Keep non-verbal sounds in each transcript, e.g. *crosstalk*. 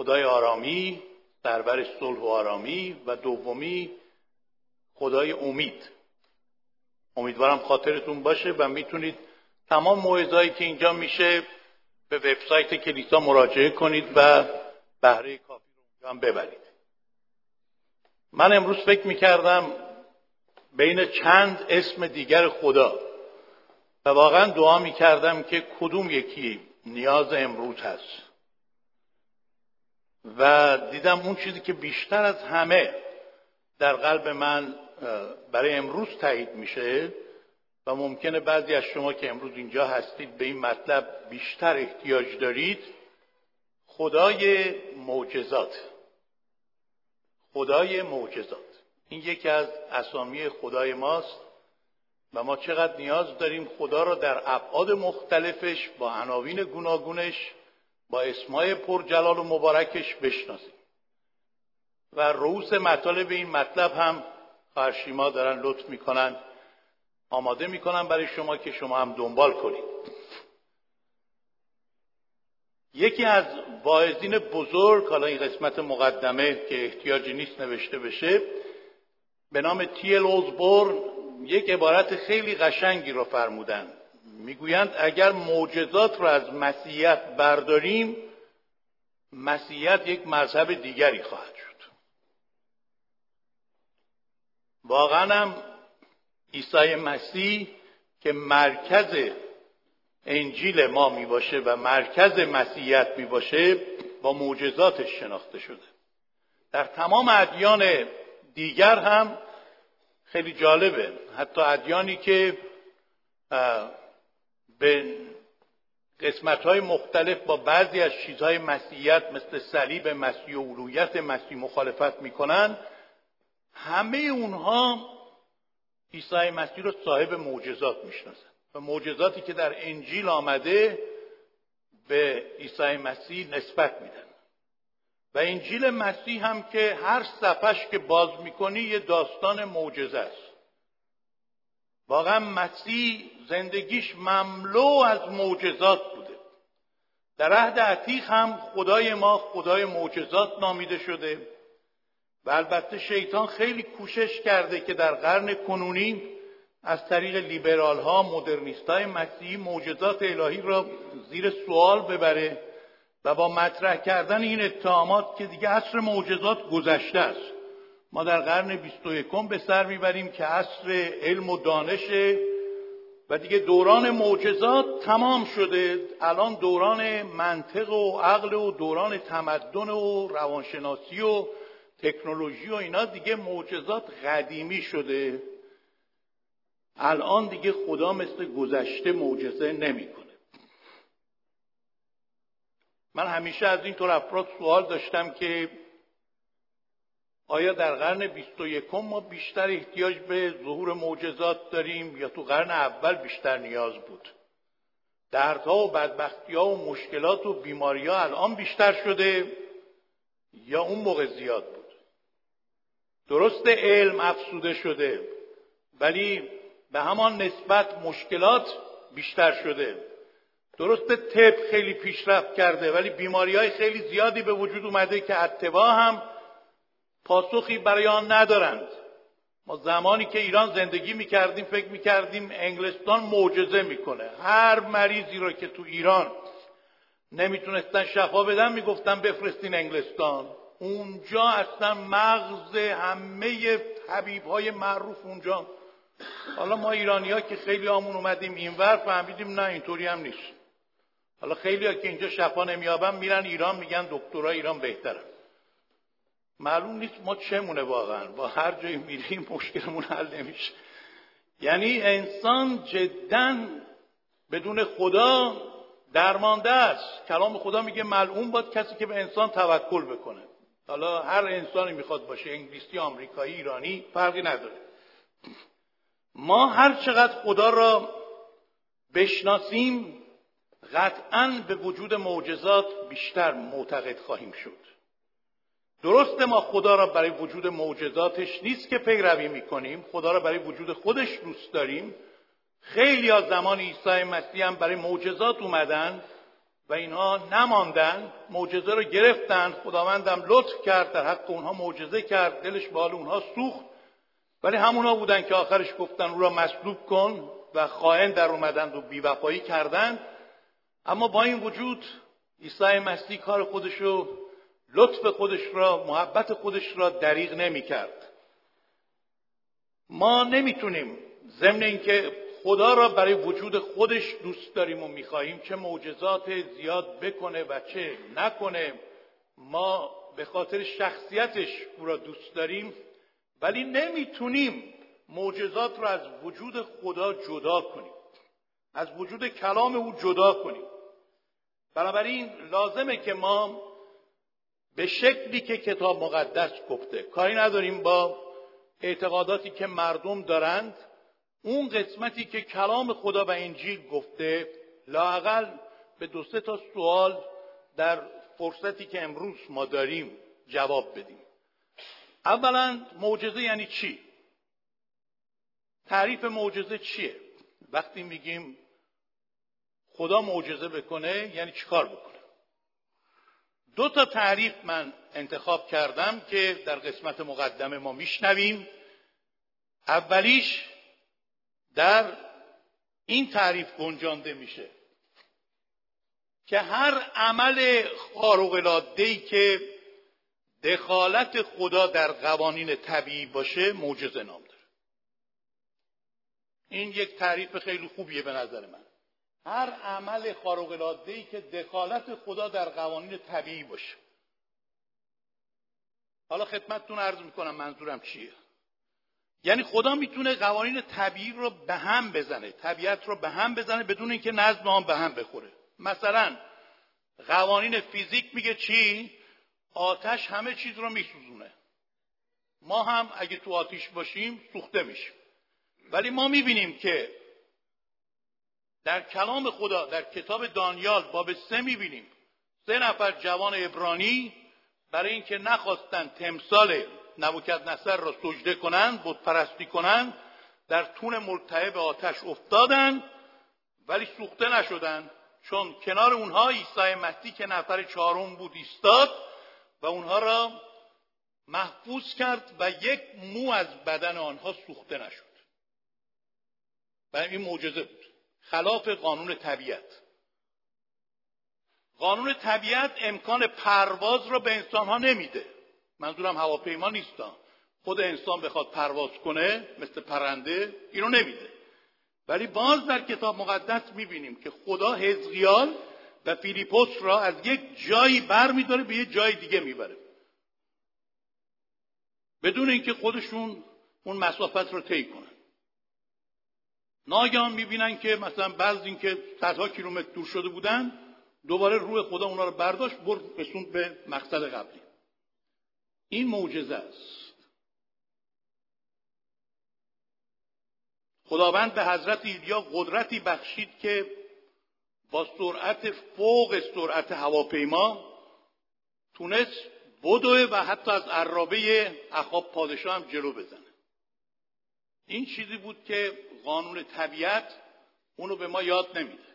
خدای آرامی سرور صلح و آرامی و دومی خدای امید. امیدوارم خاطرتون باشه و می‌تونید تمام موعظه‌ای که اینجا میشه به وبسایت کلیسا مراجعه کنید و بهره کافی رو هم ببرید. من امروز فکر می‌کردم بین چند اسم دیگر خدا و واقعا دعا می‌کردم که کدوم یکی نیاز امروز هست. و دیدم اون چیزی که بیشتر از همه در قلب من برای امروز تایید میشه و ممکنه بعضی از شما که امروز اینجا هستید به این مطلب بیشتر احتیاج دارید خدای معجزات. خدای معجزات. این یکی از اسامی خدای ماست و ما چقدر نیاز داریم خدا را در ابعاد مختلفش با عناوین گوناگونش با اسمای پرجلال و مبارکش بشناسیم. و رؤوس مطالب این مطلب هم خواهرشیما دارن لطف می‌کنن آماده می‌کنن برای شما که شما هم دنبال کنید. یکی از واعظین بزرگ حالا این قسمت مقدمه که احتیاجی نیست نوشته بشه به نام تیل اوزبورن یک عبارت خیلی قشنگی رو فرمودن. می‌گویند اگر معجزات رو از مسیحیت برداریم مسیحیت یک مذهب دیگری خواهد شد. واقعا هم عیسی مسیح که مرکز انجیل ما می باشه و مرکز مسیحیت می باشه با معجزاتش شناخته شده. در تمام ادیان دیگر هم خیلی جالبه. حتی ادیانی که به قسمت های مختلف با بعضی از چیزهای مسیحیت مثل صلیب مسیح و علویت مسیح مخالفت می‌کنن. همه اونها عیسی مسیح رو صاحب معجزات می‌شناسن. و معجزاتی که در انجیل آمده به عیسی مسیح نسبت میدن. و انجیل مسیح هم که هر صفحش که باز می‌کنی یه داستان معجزه است. واقعا مسیح زندگیش مملو از معجزات بوده. در عهد عتیق هم خدای ما خدای معجزات نامیده شده و البته شیطان خیلی کوشش کرده که در قرن کنونی از طریق لیبرال ها مدرنیست های مسیحی معجزات الهی را زیر سوال ببره و با مطرح کردن این اتهامات که دیگه عصر معجزات گذشته است. ما در قرن 21 به سر می‌بریم که عصر علم و دانش و دیگه دوران معجزات تمام شده. الان دوران منطق و عقل و دوران تمدن و روانشناسی و تکنولوژی و اینا دیگه معجزات قدیمی شده. الان دیگه خدا مثل گذشته معجزه نمی‌کنه. من همیشه از این طور افراد سوال داشتم که آیا در قرن 21 ما بیشتر احتیاج به ظهور معجزات داریم یا تو قرن اول بیشتر نیاز بود؟ دردها و بدبختی ها و مشکلات و بیماری ها الان بیشتر شده یا اون موقع زیاد بود؟ درست علم افسوده شده ولی به همان نسبت مشکلات بیشتر شده. درست طب خیلی پیشرفت کرده ولی بیماری های خیلی زیادی به وجود اومده که اتباع هم پاسخی برای آن ندارند. ما زمانی که ایران زندگی می‌کردیم فکر می‌کردیم انگلستان معجزه می‌کنه. هر مریضی را که تو ایران نمی‌تونستن شفا بدن می‌گفتن بفرستین انگلستان. اونجا اصلا مغز همه طبیب های معروف اونجا. حالا ما ایرانی ها که خیلی آمون اومدیم اینور فهمیدیم نه اینطوری هم نیست. حالا خیلی ها که اینجا شفا نمیابن میرن ایران میگن دکترها ایران بهترن معلوم نیست ما چمونه واقعا. با هر جایی میریم مشکلمون حل نمیشه. یعنی انسان جدا بدون خدا درمانده است. کلام خدا میگه ملعون باد کسی که به انسان توکل بکنه. حالا هر انسانی می‌خواد باشه انگلیسی آمریکایی ایرانی فرقی نداره. ما هر چقدر خدا را بشناسیم قطعا به وجود معجزات بیشتر معتقد خواهیم شد. درسته ما خدا را برای وجود معجزاتش نیست که پیروی می‌کنیم. خدا را برای وجود خودش دوست داریم. خیلی از زمان عیسی مسیح هم برای معجزات اومدن و اینها نماندن. معجزه رو گرفتن. خداوندم لطف کرد در حق اونها معجزه کرد. دلش حال اونها سوخت. ولی همونا بودن که آخرش گفتن او را مصلوب کن و خائن در اومدند و بیوفایی کردند. اما با این وجود عیسی مسیح کار خودش رو لطف خودش را محبت خودش را دریغ نمی کرد ما نمی‌تونیم ضمن اینکه خدا را برای وجود خودش دوست داریم و می‌خواهیم چه معجزات زیاد بکنه و چه نکنه ما به خاطر شخصیتش او را دوست داریم ولی نمی‌تونیم معجزات را از وجود خدا جدا کنیم. از وجود کلام او جدا کنیم. بنابراین لازمه که ما به شکلی که کتاب مقدس گفته. کاری نداریم با اعتقاداتی که مردم دارند. اون قسمتی که کلام خدا و انجیل گفته لاقل به دو سه تا سوال در فرصتی که امروز ما داریم جواب بدیم. اولا معجزه یعنی چی؟ تعریف معجزه چیه؟ وقتی میگیم خدا معجزه بکنه یعنی چیکار بکنه؟ دو تا تعریف من انتخاب کردم که در قسمت مقدمه ما میشنویم. اولیش در این تعریف گنجانده میشه که هر عمل خارق که دخالت خدا در قوانین طبیعی باشه معجزه نام داره. این یک تعریف خیلی خوبیه به نظر من. هر عمل خارق که دخالت خدا در قوانین طبیعی باشه. حالا خدمتتون عرض می‌کنم منظورم چیه؟ یعنی خدا می‌تونه قوانین طبیعی رو به هم بزنه طبیعت رو به هم بزنه بدون اینکه نظم آن به هم بخوره. مثلا قوانین فیزیک میگه چی؟ آتش همه چیز رو میسوزونه. ما هم اگه تو آتیش باشیم سوخته میشیم. ولی ما می‌بینیم که در کلام خدا در کتاب دانیال باب سه می‌بینیم. سه نفر جوان ابرانی برای اینکه نخواستن تمثال نبوکت نصر را سجده کنند بود پرستی کنند در تون ملتهب آتش افتادند ولی سوخته نشدند. چون کنار اونها عیسی مسیح که نفر چهارم بود ایستاد و اونها را محفوظ کرد و یک مو از بدن آنها سوخته نشد. و این معجزه بود. خلاف قانون طبیعت. قانون طبیعت امکان پرواز را به انسان ها نمیده. منظورم هواپیما نیستم خود انسان بخواد پرواز کنه مثل پرنده اینو نمیده. ولی باز در کتاب مقدس می‌بینیم که خدا حزقیال و فیلیپوس را از یک جایی بر میداره به یک جای دیگه می‌بره. بدون اینکه خودشون اون مسافت رو طی کنن. ناگهان می‌بینن که مثلا بعض اینکه صدها کیلومتر دور شده بودن دوباره روح خدا اونا رو برداشت برد رسوند به مقصد قبلی. این معجزه است. خداوند به حضرت ایلیا قدرتی بخشید که با سرعت فوق سرعت هواپیما تونست بدوه و حتی از عرابه اخاب پادشاه هم جلو بزنه این چیزی بود که قانون طبیعت اونو به ما یاد نمیده.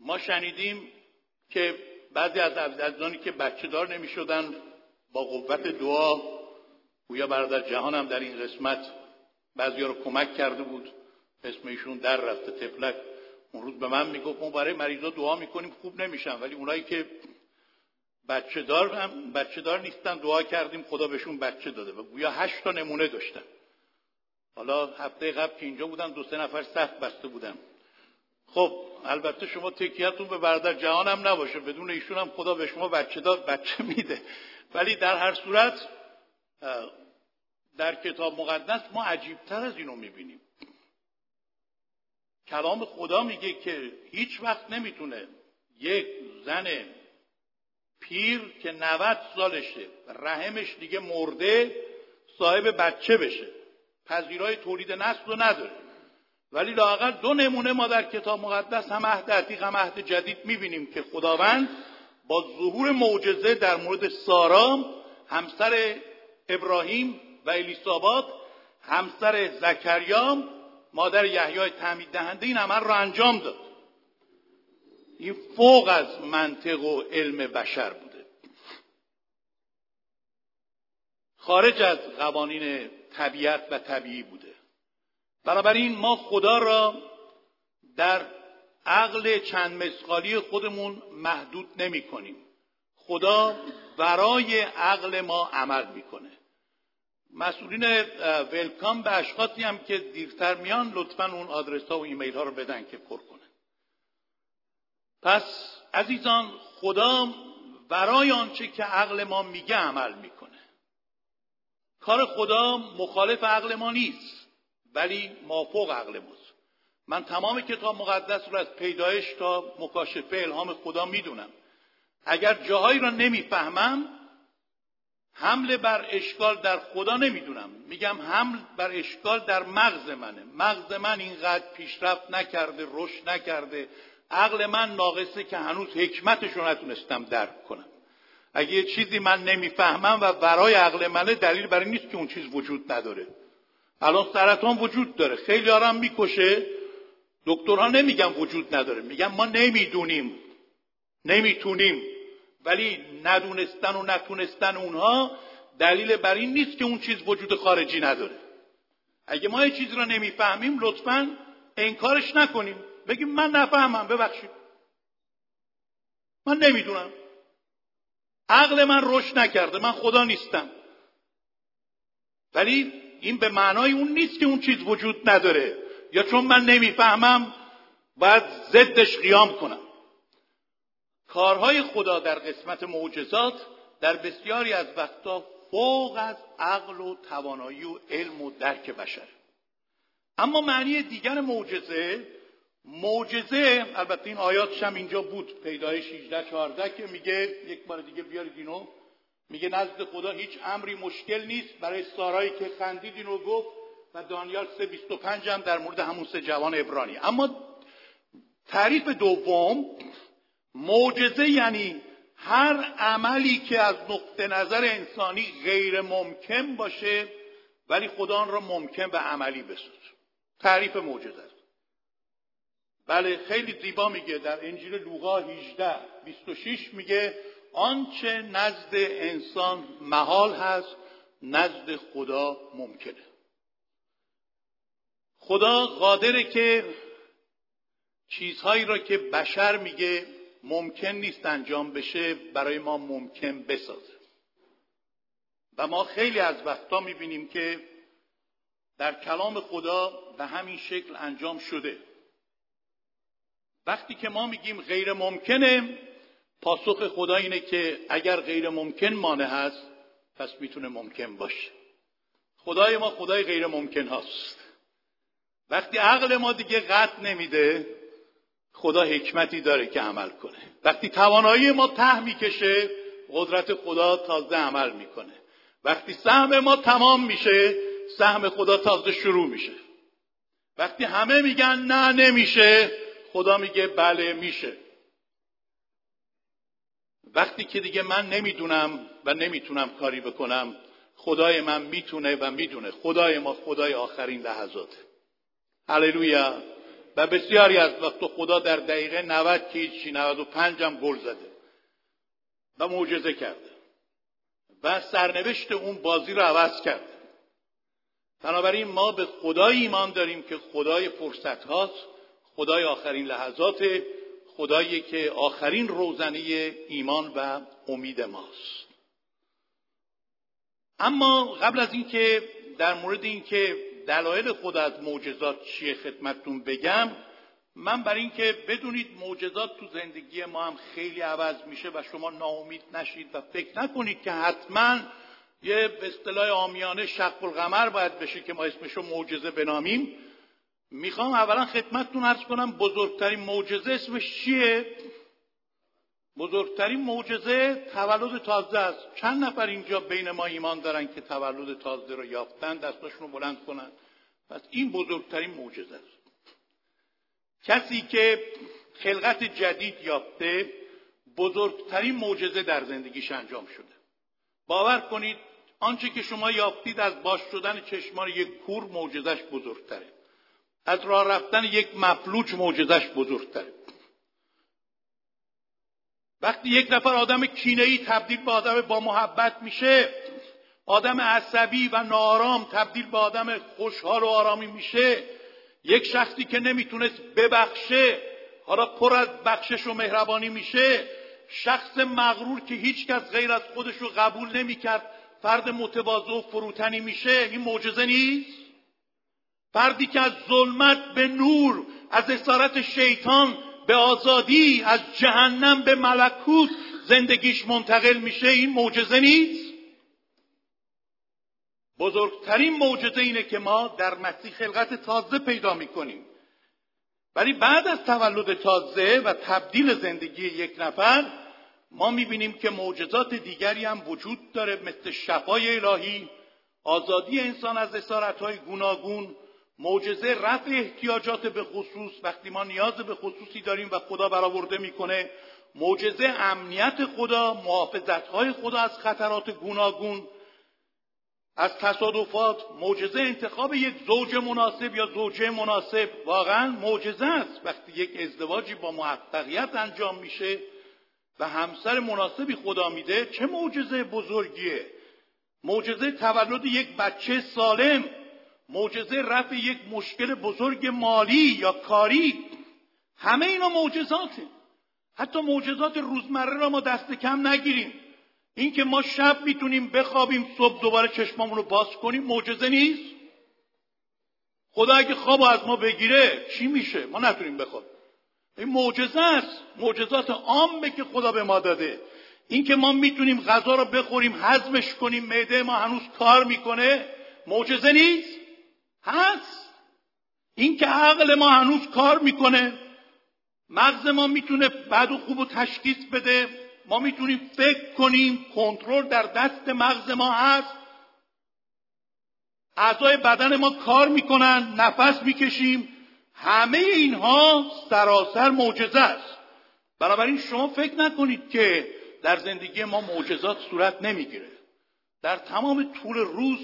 ما شنیدیم که بعضی از عزیزانی که بچه دار نمی شدن با قوت دعا گویا برادر جهان هم در این قسمت بعضی رو کمک کرده بود. اسم ایشون در رفته تفلک. اون روز به من می‌گفت ما برای مریضا دعا می‌کنیم خوب نمیشن. ولی اونایی که بچه دار هم بچه دار نیستن دعا کردیم خدا بهشون بچه داده. و گویا هشت تا نمونه داشتن. حالا هفته قبل که اینجا بودن دو سه نفر صف بسته بودن. خب البته شما تکیتون به برادر جهان هم نباشه. بدون ایشون هم خدا به شما بچه دار بچه میده. ولی در هر صورت در کتاب مقدس ما عجیبتر از اینو می‌بینیم. کلام خدا میگه که هیچ وقت نمی‌تونه یک زن پیر که 90 سالشه رحمش دیگه مرده صاحب بچه بشه. پذیرای تولید نسل رو نداره. ولی لاقل دو نمونه ما در کتاب مقدس هم عهد عتیق هم عهد جدید می‌بینیم که خداوند با ظهور معجزه در مورد سارا همسر ابراهیم و الیسابات همسر زکریا مادر یحیای تعمید دهنده این عمل را انجام داد. این فوق از منطق و علم بشر بوده. خارج از قوانین طبیعت و طبیعی بوده. بنابراین ما خدا را در عقل چند مسقالی خودمون محدود نمی کنیم. خدا برای عقل ما عمل می‌کنه مسئولین ولکام به اشخاصی هم که دیرتر میان لطفا اون آدرس ها و ایمیل ها رو بدن که پر کنه پس عزیزان خدا برای آنچه که عقل ما میگه عمل می‌کنه. کار خدا مخالف عقل ما نیست ولی مافوق عقل ماست. من تمام کتاب مقدس رو از پیدایش تا مکاشفه الهام خدا می‌دونم. اگر جاهایی را نمی‌فهمم حمله بر اشکال در خدا نمی‌دونم. میگم حمل بر اشکال در مغز منه. مغز من اینقدر پیشرفت نکرده رشد نکرده. عقل من ناقصه که هنوز حکمتش رو نتونستم درک کنم. اگه یه چیزی من نمی‌فهمم و برای عقل منه دلیل برای نیست که اون چیز وجود نداره. الان سرطان وجود داره. خیلی آرام می‌کشه. دکترها نمیگن وجود نداره. میگن ما نمی‌دونیم. نمی‌تونیم. ولی ندونستن و نتونستن اونها دلیل بر این نیست که اون چیز وجود خارجی نداره. اگه ما یه چیزی رو نمی‌فهمیم لطفا انکارش نکنیم. بگیم من نفهمم ببخشید. من نمی‌دونم. عقل من رشد نکرده من خدا نیستم. ولی این به معنای اون نیست که اون چیز وجود نداره. یا چون من نمی‌فهمم باید ضدش قیام کنم. کارهای خدا در قسمت معجزات در بسیاری از وقتا فوق از عقل و توانایی و علم و درک بشر. اما معنی دیگر معجزه معجزه البته این آیاتش هم اینجا بود پیدایش 18 14 که میگه یک بار دیگه بیارید اینو میگه نزد خدا هیچ امری مشکل نیست برای سارایی که خندید اینو گفت و دانیال 325 هم در مورد همون سه جوان ابرانی اما تعریف دوم معجزه یعنی هر عملی که از نقطه نظر انسانی غیر ممکن باشه ولی خدا آن را ممکن و عملی بسازه تعریف معجزه بله خیلی زیبا میگه. در انجیل لوقا 18 26 میگه آنچه نزد انسان محال هست نزد خدا ممکنه. خدا قادره که چیزهایی را که بشر میگه ممکن نیست انجام بشه برای ما ممکن بسازه. و ما خیلی از وقتا می‌بینیم که در کلام خدا به همین شکل انجام شده. وقتی که ما میگیم غیر ممکنه پاسخ خدا اینه که اگر غیر ممکن مانع هست پس می‌تونه ممکن باشه. خدای ما خدای غیر ممکن هست وقتی عقل ما دیگه قطع نمیده خدا حکمتی داره که عمل کنه. وقتی توانایی ما ته می‌کشه قدرت خدا تازه عمل می‌کنه. وقتی سهم ما تمام میشه سهم خدا تازه شروع میشه. وقتی همه میگن نه نمیشه خدا میگه بله میشه. وقتی که دیگه من نمی‌دونم و نمی‌تونم کاری بکنم خدای من می‌تونه و می‌دونه. خدای ما خدای آخرین لحظاته هللویا. و بسیاری از وقت خدا در دقیقه 90 که هیچی 95 هم گل زده و معجزه کرده و سرنوشت اون بازی رو عوض کرده بنابراین ما به خدای ایمان داریم که خدای فرصت هاست. خدای آخرین لحظات خدایی که آخرین روزنه ایمان و امید ماست. اما قبل از اینکه در مورد اینکه دلایل خود از معجزات چیه خدمتتون بگم من برای اینکه بدونید معجزات تو زندگی ما هم خیلی عوض میشه و شما ناامید نشید و فکر نکنید که حتما یه به اصطلاح آمیانه شق القمر باید بشه که ما اسمشو معجزه بنامیم می‌خوام اولا خدمتتون ارز کنم بزرگترین معجزه اسمش چیه؟ بزرگترین معجزه تولد تازه است. چند نفر اینجا بین ما ایمان دارن که تولد تازه رو یافتن؟ دستاشون رو بلند کنن. پس این بزرگترین معجزه است. کسی که خلقت جدید یافته بزرگترین معجزه در زندگیش انجام شده. باور کنید آنچه که شما یافتید از باش شدن چشمان یک کور معجزش بزرگتره. از راه رفتن یک مفلوج معجزش بزرگتره. وقتی یک نفر آدم کینه‌ای تبدیل به آدم با محبت میشه آدم عصبی و نارام تبدیل به آدم خوشحال و آرامی میشه. یک شخصی که نمی‌تونست ببخشه حالا پر از بخشش و مهربانی میشه. شخص مغرور که هیچکس غیر از خودش رو قبول نمی‌کرد فرد متواضع و فروتنی میشه. این معجزه نیست؟ فردی که از ظلمت به نور از اسارت شیطان به آزادی از جهنم به ملکوت زندگیش منتقل میشه این معجزه نیست؟ بزرگترین معجزه اینه که ما در مسیح خلقت تازه پیدا می‌کنیم. ولی بعد از تولد تازه و تبدیل زندگی یک نفر ما می‌بینیم که معجزات دیگری هم وجود داره مثل شفای الهی آزادی انسان از اسارتهای گوناگون معجزه رفع احتیاجات به خصوص وقتی ما نیاز به خصوصی داریم و خدا برآورده می‌کنه معجزه امنیت خدا محافظتهای خدا از خطرات گوناگون. از تصادفات معجزه انتخاب یک زوج مناسب یا زوجه مناسب. واقعا معجزه است. وقتی یک ازدواجی با موفقیت انجام میشه و همسر مناسبی خدا میده چه معجزه بزرگیه. معجزه تولد یک بچه سالم. معجزه رفع یک مشکل بزرگ مالی یا کاری. همه اینا معجزاته. حتی معجزات روزمره را ما دست کم نگیریم. اینکه ما شب می‌تونیم بخوابیم صبح دوباره چشمامون رو باز کنیم معجزه نیست. خدا اگه خواب از ما بگیره چی میشه؟ ما نتونیم بخوابیم. این معجزه است. معجزات عامه که خدا به ما داده. اینکه ما می‌تونیم غذا رو بخوریم هضمش کنیم معده ما هنوز کار می‌کنه معجزه نیست. هست. اینکه عقل ما هنوز کار می‌کنه مغز ما می‌تونه بد و خوب و تشخیص بده. ما می‌تونیم فکر کنیم کنترل در دست مغز ما هست. اعضای بدن ما کار می‌کنن نفس می‌کشیم. همه اینها سراسر معجزه است. بنابراین شما فکر نکنید که در زندگی ما معجزات صورت نمی‌گیره. در تمام طول روز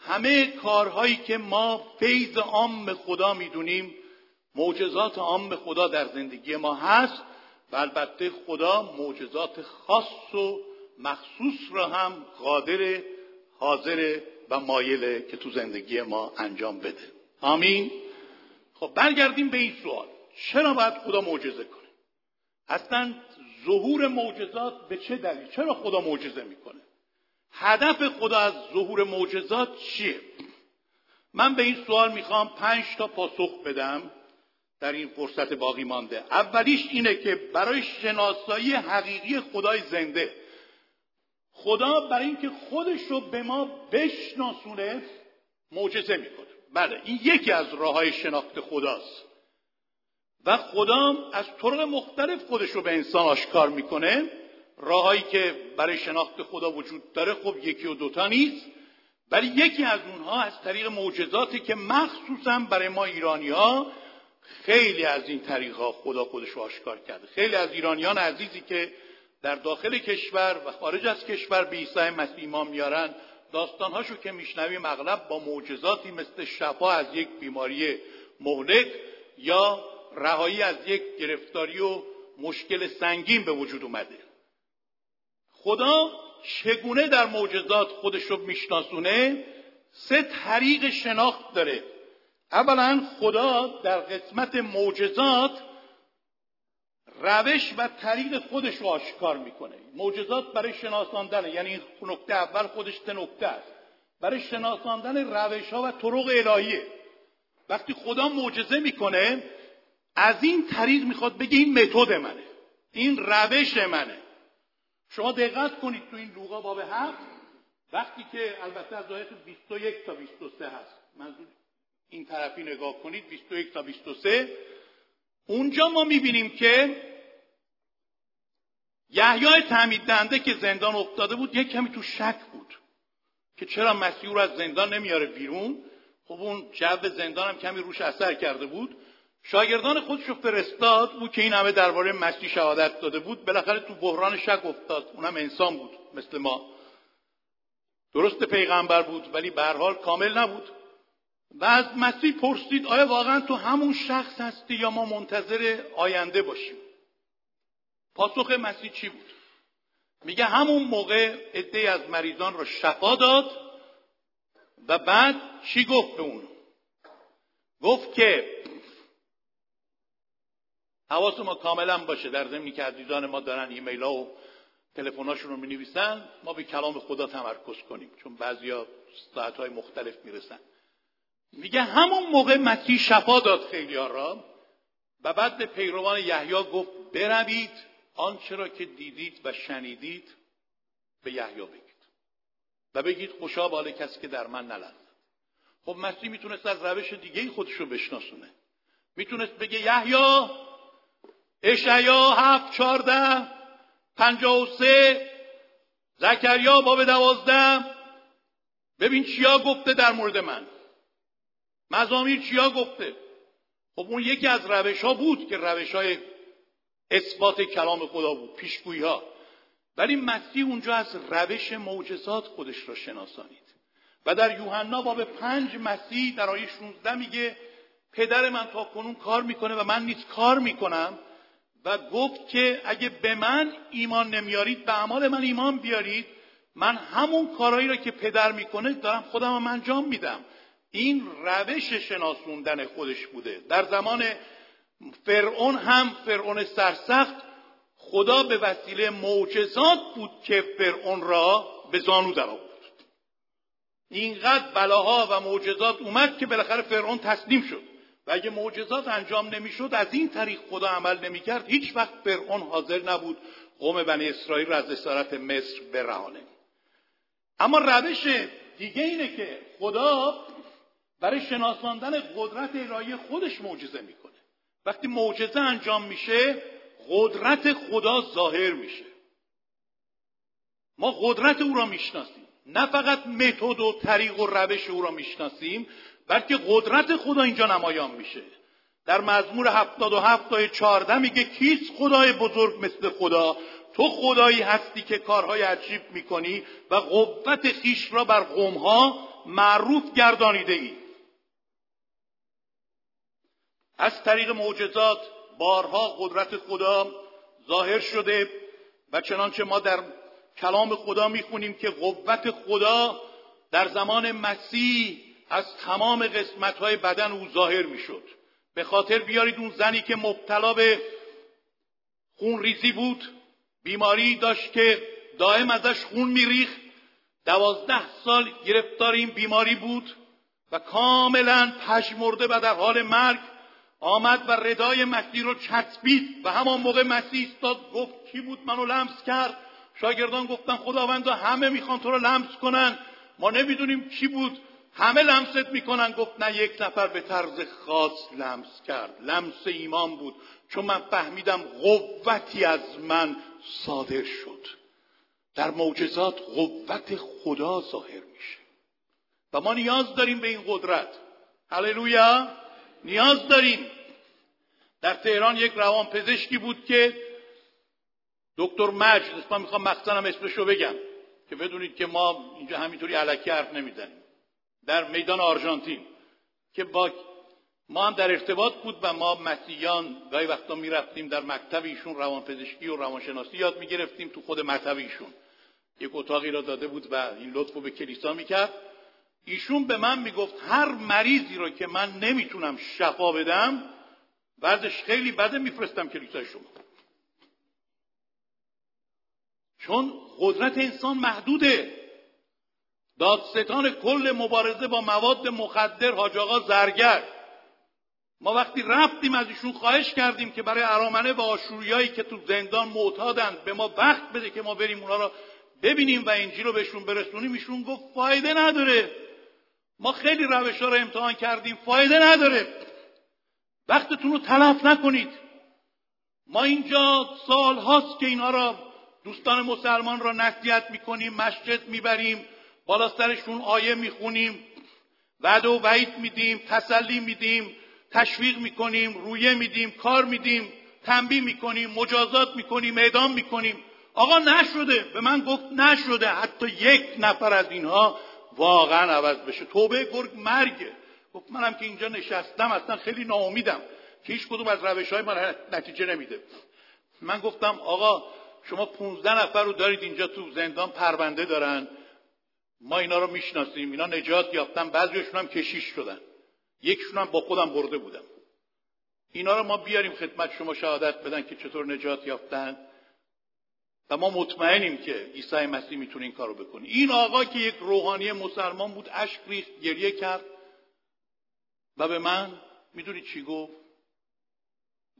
همه کارهایی که ما فیض عام خدا می‌دونیم معجزات عام خدا در زندگی ما هست و البته خدا معجزات خاص و مخصوص را هم قادر حاضر و مایله که تو زندگی ما انجام بده. آمین. خب برگردیم به این سوال. چرا باید خدا معجزه کنه؟ اصلا ظهور معجزات به چه دلیل؟ چرا خدا معجزه می‌کنه؟ هدف خدا از ظهور معجزات چیه؟ من به این سوال می‌خوام پنج تا پاسخ بدم. در این فرصت باقی مانده. اولیش اینه که برای شناسایی حقیقی خدای زنده خدا برای اینکه خودش رو به ما بشناسونه معجزه می‌کنه. بله این یکی از راه های شناخت خداست. و خدا از طرق مختلف خودش رو به انسان آشکار می‌کنه. راههایی که برای شناخت خدا وجود داره خب یکی و دوتا نیست. ولی یکی از اونها از طریق معجزاتی که مخصوصا برای ما ایرانی ها خیلی از این طریق ها خدا خودش رو آشکار کرده. خیلی از ایرانیان عزیزی که در داخل کشور و خارج از کشور به عیسی مسیح ما میارن داستانهاشو که میشنویم اغلب با معجزاتی مثل شفا از یک بیماری مهلک یا رهایی از یک گرفتاری و مشکل سنگین به وجود اومده. خدا چگونه در معجزات خودش رو میشناسونه؟ سه طریق شناخت داره. اولا خدا در قسمت معجزات روش و طریق خودش رو آشکار می‌کنه. معجزات برای شناساندن یعنی نکته اول خودش سه نکته است. برای شناساندن روش ها و طرق الهیه. وقتی خدا معجزه می‌کنه از این طریق می‌خواد بگه این متد منه. این روش منه. شما دقت کنید تو این لوقا باب هفت وقتی که البته از آیت 21 تا 23 هست. منظور این طرفی نگاه کنید 21 تا 23 اونجا ما می‌بینیم که یحیای تعمید دهنده که زندان افتاده بود یک کمی تو شک بود که چرا مسیح رو از زندان نمیاره بیرون. خب اون جو زندان هم کمی روش اثر کرده بود. شاگردان خودش رو فرستاد بود که این همه درباره مسیح شهادت داده بود بالاخره تو بحران شک افتاد. اونم انسان بود مثل ما. درست پیغمبر بود ولی به حال کامل نبود. و از مسیح پرسید آیا واقعا تو همون شخص هستی یا ما منتظر آینده باشیم؟ پاسخ مسیح چی بود؟ میگه همون موقع عده از مریضان را شفا داد و بعد چی گفت به اونو گفت که حواس ما کاملا باشه. در زمینی که عزیزان ما دارن ایمیل ها و تلفن‌هاشون رو می نویسن ما به کلام خدا تمرکز کنیم چون بعضیا ساعت های مختلف می‌رسن. میگه همون موقع مسیح شفا داد خیلی را و بعد به پیروان یحیی گفت بروید آنچه را که دیدید و شنیدید به یحیی بگید و بگید خوشا بال کسی که در من نلرزد. خب مسیح می‌تونست از روش دیگه خودش رو بشناسونه. می‌تونست بگه یحیی اشعیا هفت چارده پنجاه و سه زکریا باب دوازده. ببین چیا گفته در مورد من. مزامیر چیا گفته؟ خب اون یکی از روش ها بود که روش های اثبات کلام خدا بود پیشگویی ها ولی مسیح اونجا از روش معجزات خودش را شناسانید. و در یوحنا باب پنج مسیح در آیه 16 میگه پدر من تا کنون کار می‌کنه و من نیز کار می‌کنم. و گفت که اگه به من ایمان نمیارید به اعمال من ایمان بیارید من همون کارهایی را که پدر می‌کنه دارم خودم هم انجام میدم. این روش شناسوندن خودش بوده. در زمان فرعون هم فرعون سرسخت خدا به وسیله معجزات بود که فرعون را به زانو در آورد. اینقدر بلاها و معجزات اومد که بالاخره فرعون تسلیم شد. و اگه معجزات انجام نمی‌شد از این طریق خدا عمل نمی‌کرد هیچ وقت فرعون حاضر نبود قوم بنی اسرائیل را از اسارت مصر برهانه. اما روش دیگه اینه که خدا برای شناساندن قدرت الهی خودش معجزه می‌کنه. وقتی معجزه انجام میشه قدرت خدا ظاهر میشه. ما قدرت او را می‌شناسیم. نه فقط متد و طریق و روش او را می‌شناسیم بلکه قدرت خدا اینجا نمایان میشه. در مزمور 77 تا 14 میگه کیست خدای بزرگ مثل خدا؟ تو خدایی هستی که کارهای عجیب می‌کنی و قوت خیش را بر قومها معروف گردانیده ای از طریق معجزات بارها قدرت خدا ظاهر شده و چنانچه ما در کلام خدا می‌خونیم که قوت خدا در زمان مسیح از تمام قسمت های بدن او ظاهر می‌شد. به خاطر بیارید اون زنی که مبتلا به خون ریزی بود بیماری داشت که دائم ازش خون میریخت. دوازده سال گرفتار این بیماری بود و کاملا پشمرده و در حال مرگ آمد و ردای مسیح رو چسبید. و همان موقع مسیح استاد گفت کی بود منو لمس کرد؟ شاگردان گفتن خداوند همه می‌خوان تو رو لمس کنن. ما نمی‌دونیم کی بود. همه لمست می‌کنن. گفت نه یک نفر به طرز خاص لمس کرد. لمس ایمان بود. چون من فهمیدم قوتی از من صادر شد. در معجزات قوت خدا ظاهر میشه. و ما نیاز داریم به این قدرت. هللویا! نیاز داریم. در تهران یک روان پزشکی بود که دکتر مجد من می‌خوام مقصدم اسمشو بگم که بدونید که ما اینجا همینطوری علکی حرف نمی‌زنیم. در میدان آرژانتین که با ما هم در ارتباط بود و ما مسیحیان گاهی وقتا می‌رفتیم در مکتب ایشون روانپزشکی و روانشناسی یاد می‌گرفتیم تو خود مکتب ایشون. یک اتاقی را داده بود و این لطف به کلیسا می‌کرد. ایشون به من می‌گفت هر مریضی رو که من نمی‌تونم شفا بدم بعدش خیلی بده میفرستم کلیسای شما. چون قدرت انسان محدوده. دادستان کل مبارزه با مواد مخدر حاج آقا زرگر. ما وقتی رفتیم از ایشون خواهش کردیم که برای ارامنه و آشوریایی که تو زندان معتادن به ما وقت بده که ما بریم اونا رو ببینیم و انجیل رو بهشون برسونیم ایشون گفت فایده نداره. ما خیلی روش ها رو امتحان کردیم فایده نداره. وقتتون رو تلف نکنید. ما اینجا سال هاست که اینا را دوستان مسلمان را نصیحت می‌کنیم مسجد می‌بریم. بالا سرشون آیه می‌خونیم وعده و وعید میدیم تسلی میدیم تشویق می‌کنیم رویه میدیم کار میدیم تنبیه می‌کنیم مجازات می‌کنیم اعدام می‌کنیم. آقا نشده به من گفت نشده. حتی یک نفر از اینها واقعا عوض بشه. توبه گرگ مرگه. گفت منم که اینجا نشستم اصلا خیلی ناامیدم. که هیچ کدوم از روش های من نتیجه نمیده. من گفتم آقا شما 15 نفر رو دارید اینجا تو زندان پرونده دارن. ما اینا رو می‌شناسیم اینا نجات یافتن بعضیشون هم کشیش شدن. یکشون هم با خودم برده بودم. اینا رو ما بیاریم خدمت شما شهادت بدن که چطور نجات یافتن. و ما مطمئنیم که عیسی مسیح می‌تونه این کارو بکنه. این آقا که یک روحانی مسلمان بود اشک ریخت گریه کرد. و به من می‌دونی چی گفت؟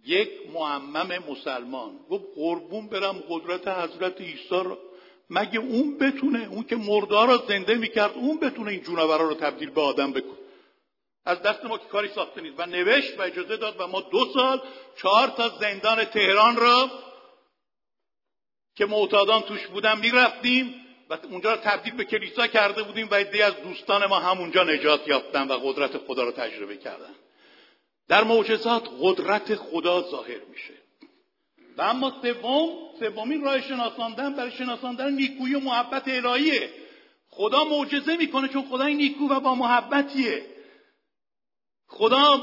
یک معمم مسلمان. گفت قربون برم قدرت حضرت عیسی رو مگه اون بتونه اون که مردار را زنده می‌کرد اون بتونه این جونورا رو تبدیل به آدم بکنه؟ از دست ما که کاری ساخته نیست. و نوشت و اجازه داد و ما دو سال چهار تا زندان تهران را که معتادان توش بودن می‌رفتیم و اونجا رو تبدیل به کلیسا کرده بودیم و عده از دوستان ما همونجا نجات یافتن و قدرت خدا رو تجربه کردن. در معجزات قدرت خدا ظاهر میشه. و اما سوم سومین راه شناساندن برای شناساندن نیکویی و محبت الهیه. خدا معجزه می‌کنه چون خدای نیکو و با محبتیه. خدا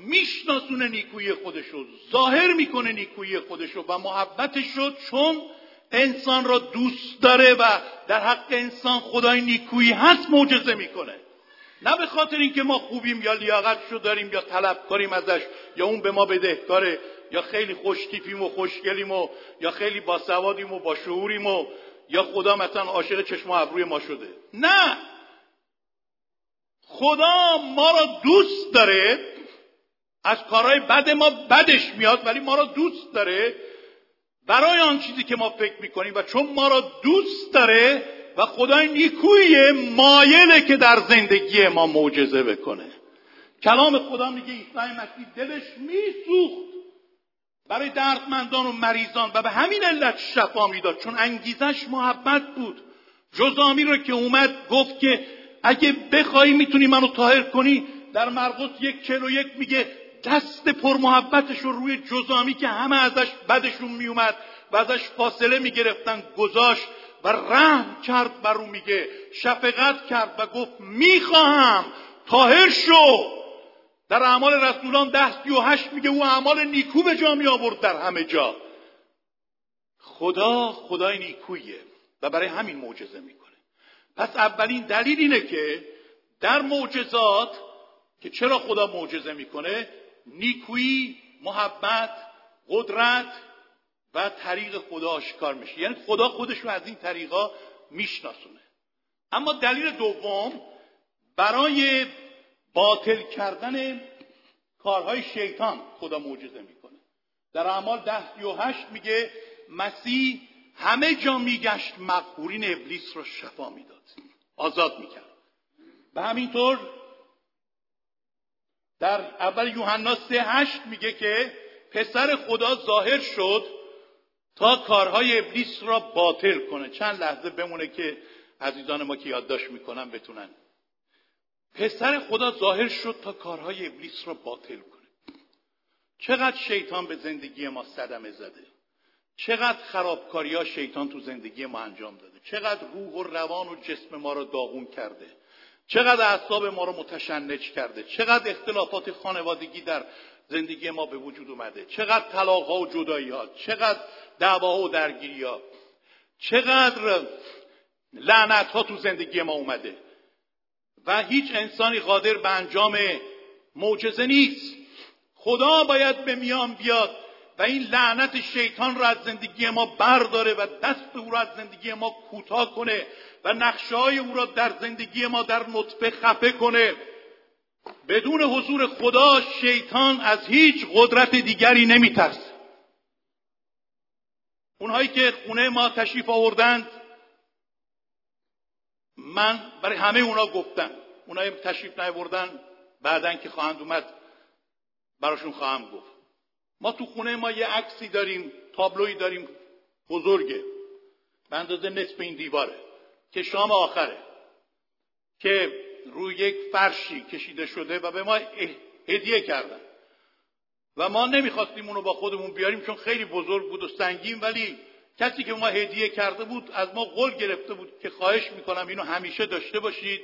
میشناسونه نیکویی خودشو ظاهر می‌کنه نیکویی خودشو و محبتش رو چون انسان را دوست داره و در حق انسان خدای نیکویی هست معجزه می‌کنه. نه به خاطر اینکه ما خوبیم یا لیاقتشو داریم یا طلب کنیم ازش یا اون به ما بدهکاره. یا خیلی خوشتیپیم و خوشگلیم و یا خیلی باسوادیم و با شعوریم و یا خدا مثلا عاشق چشم و ابروی ما شده. نه! خدا ما را دوست داره از کارهای بد ما بدش میاد ولی ما را دوست داره. برای آن چیزی که ما فکر می‌کنیم و چون ما را دوست داره و خدای نیکوی مایله که در زندگی ما معجزه بکنه. کلام خدا میگه عیسی مسیح دلش میسوخت. برای دردمندان و مریضان و به همین علت شفا می‌داد چون انگیزش محبت بود. جزامی رو که اومد گفت که اگه بخوای می‌تونی منو طاهر کنی در مرقس یک چل و یک میگه دست پر محبتش رو روی جزامی که همه ازش بدشون میومد و ازش فاصله می‌گرفتن گذاشت و رحم کرد بر او میگه شفقت کرد و گفت می‌خواهم طاهر شو. در اعمال رسولان ده سی و هشت میگه او اعمال نیکو به جا می آورد در همه جا. خدا خدای نیکویه و برای همین معجزه می‌کنه. پس اولین دلیل اینه که در معجزات که چرا خدا معجزه می‌کنه؟ نیکویی محبت قدرت و طریق خدا آشکار میشه. یعنی خدا خودش رو از این طریقا میشناسونه. اما دلیل دوم برای باطل کردن کارهای شیطان خدا معجزه می‌کنه. در اعمال ده و هشت میگه مسیح همه جا میگشت مقهورین ابلیس رو شفا می‌داد. آزاد می‌کرد. به همینطور در اول یوحنا سه هشت میگه که پسر خدا ظاهر شد تا کارهای ابلیس را باطل کنه. چند لحظه بمونه که عزیزان ما که یادداشت می‌کنن بتونن. پسر خدا ظاهر شد تا کارهای ابلیس را باطل کنه. چقدر شیطان به زندگی ما صدمه زده. چقدر خرابکاری ها شیطان تو زندگی ما انجام داده. چقدر روح و روان و جسم ما را داغون کرده. چقدر اعصاب ما رو متشنج کرده. چقدر اختلافات خانوادگی در زندگی ما به وجود اومده. چقدر طلاق ها و جدایی ها چقدر دعوا و درگیری ها چقدر لعنت ها تو زندگی ما اومده. و هیچ انسانی قادر به انجام معجزه نیست. خدا باید به میان بیاد و این لعنت شیطان را از زندگی ما برداره و دست او را از زندگی ما کوتاه کنه و نقشه های او را در زندگی ما در نطفه خفه کنه. بدون حضور خدا شیطان از هیچ قدرت دیگری نمیترسه. اونهایی که خونه ما تشریف آوردند من برای همه اونا گفتم. اونایی تشریف نیاوردن بعدا که خواهند اومد براشون خواهم گفت. ما تو خونه ما یه عکسی داریم تابلوی داریم بزرگه. به اندازه نصف این دیواره که شام آخره که روی یک فرشی کشیده شده و به ما هدیه کردن. و ما نمی‌خواستیم اونو با خودمون بیاریم چون خیلی بزرگ بود و سنگین ولی کسی که ما هدیه کرده بود از ما قول گرفته بود که خواهش می‌کنم اینو همیشه داشته باشید.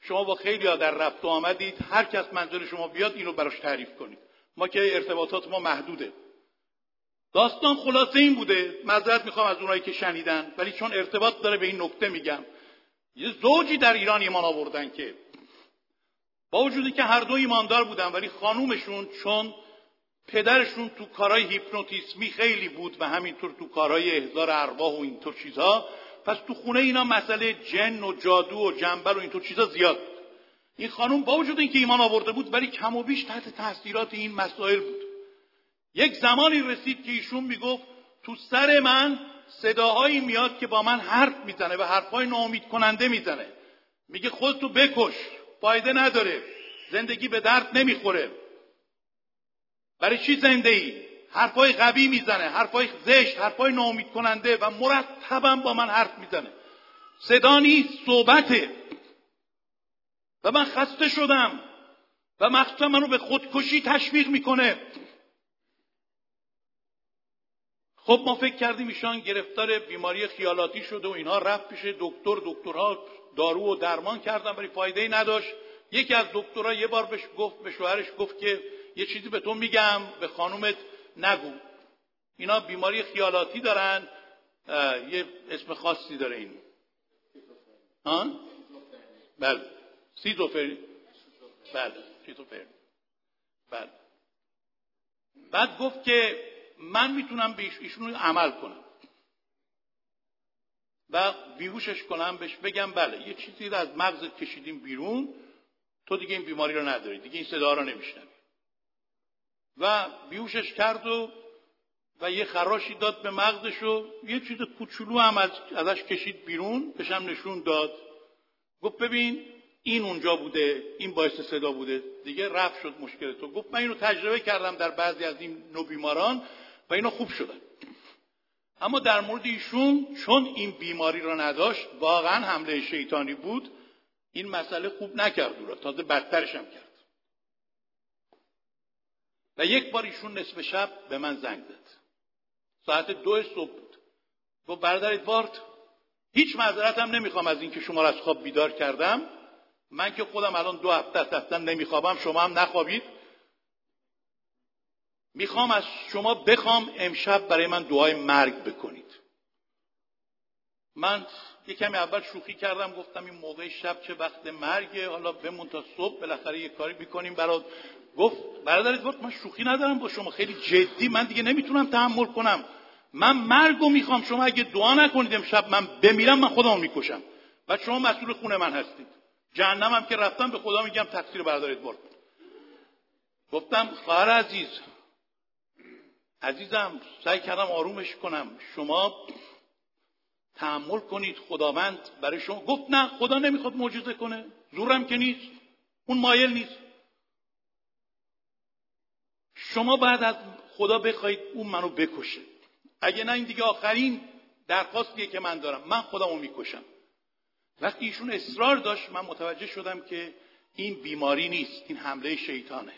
شما با خیلی در رفت و آمدید. هر کس منظور شما بیاد اینو براش تعریف کنید. ما که ارتباطات ما محدوده. داستان خلاصه این بوده. معذرت می‌خوام از اونایی که شنیدن ولی چون ارتباط داره به این نکته میگم. یه زوجی در ایران ایمان آوردن که با وجودی که هر دو ایماندار بودن ولی خانومشون چون پدرشون تو کارهای هیپنوتیسمی خیلی بود و همینطور تو کارهای احضار ارواح و اینطور چیزها پس تو خونه اینا مسئله جن و جادو و جنبل و اینطور چیزا زیاد بود. این خانم با وجود اینکه ایمان آورده بود ولی کم و بیش تحت تاثیرات این مسائل بود. یک زمانی رسید که ایشون می‌گفت تو سر من صداهایی میاد که با من حرف می‌زنه و حرفهای ناامید کننده می‌زنه. میگه خودتو بکش فایده نداره. زندگی به درد نمی‌خوره. برای چی زنده ای حرفای قوی می‌زنه حرفای زشت حرفای ناامید کننده و مرتبا با من حرف می‌زنه. صدا نیست صحبته. و من خسته شدم و مخصوصا منو به خودکشی تشویق می‌کنه. خب ما فکر کردیم ایشان گرفتار بیماری خیالاتی شده و اینها رفت پیش دکتر. دکترها دارو و درمان کردن ولی فایده ای نداشت. یکی از دکترها یه بار بهش گفت به شوهرش گفت که یه چیزی به تو میگم به خانومت نگو. اینا بیماری خیالاتی دارن یه اسم خاصی داره این. ها؟ بله. سیزوفرنی بله سیزوفرنی بله. بعد گفت که من می‌تونم به ایشون عمل کنم. و بیهوشش کنم بهش بگم بله یه چیزی رو از مغزت کشیدیم بیرون تو دیگه این بیماری رو نداری دیگه این صدا رو نمیشنوی. و بیهوشش کرد و و یه خراشی داد به مغزش و یه چیز کوچولو هم از ازش کشید بیرون بهشم نشون داد. گفت ببین این اونجا بوده این باعث صدا بوده. دیگه رفت شد مشکل تو. گفت من اینو تجربه کردم در بعضی از این نوع بیماران و اینا خوب شدن. اما در مورد ایشون چون این بیماری را نداشت واقعا حمله شیطانی بود این مسئله خوب نکرد او را. تازه بدترش هم کرد. و یک بار ایشون نصف شب به من زنگ زد. ساعت دو صبح بود. گفت برادر ادوارد هیچ معذرت هم نمی‌خوام از اینکه شما را از خواب بیدار کردم. من که خودم الان دو هفته هستم نمیخوابم شما هم نخوابید. می‌خوام از شما بخوام امشب برای من دعای مرگ بکنید. من یه کمی اول شوخی کردم گفتم این موقع شب چه وقت مرگه حالا بمون تا صبح بالاخره یه کاری می‌کنیم برات. گفت برادرت گفت من شوخی ندارم با شما خیلی جدی من دیگه نمی‌تونم تحمل کنم. من مرگو می‌خوام شما اگه دعا نکنید امشب من بمیرم من خودمو می‌کشم. و شما مسئول خونه من هستید. جهنمم که رفتم به خدا میگم تقصیر برادرت برد. گفتم خواهر عزیز عزیزم سعی کردم آرومش کنم. شما تحمل کنید خداوند برای شما. گفت نه خدا نمی‌خواد معجزه کنه. زورم که نیست. اون مایل نیست. شما بعد از خدا بخواید اون منو بکشه. اگه نه این دیگه آخرین درخواستیه که من دارم. من خودمو می‌کشم. وقتی ایشون اصرار داشت من متوجه شدم که این بیماری نیست. این حمله شیطانه.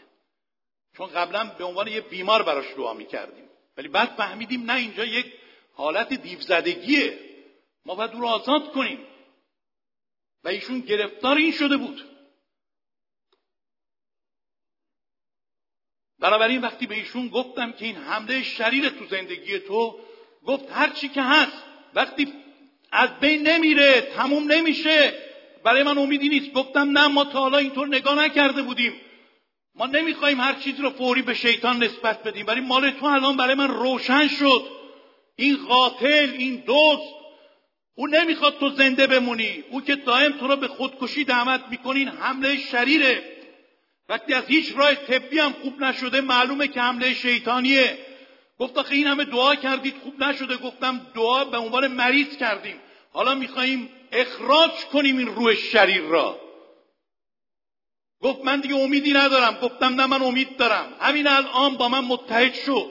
چون قبلا به عنوان یه بیمار براش دعا می‌کردیم. ولی بعد فهمیدیم نه اینجا یک حالت دیوزدگیه. ما باید او رو آزاد کنیم. و ایشون گرفتار این شده بود. بنابراین وقتی به ایشون گفتم که این حمله شریر تو زندگی تو گفت هر چی که هست وقتی از بین نمیره تموم نمیشه برای من امیدی نیست. گفتم نه ما تا حالا اینطور نگاه نکرده بودیم. ما نمی‌خوایم هر چیزی رو فوری به شیطان نسبت بدیم ولی مال تو الان برای من روشن شد. این قاتل این دوست او نمی‌خواد تو زنده بمونی. او که دائم تو رو به خودکشی دعوت می‌کنین حمله شریره. وقتی از هیچ راه طبی هم خوب نشده معلومه که حمله شیطانیه. گفت آخه این همه دعا کردید خوب نشده. گفتم دعا به عنوان مریض کردیم. حالا میخواییم اخراج کنیم این روح شریر را. گفت من دیگه امیدی ندارم. گفتم نه من امید دارم. همین الان با من متحد شد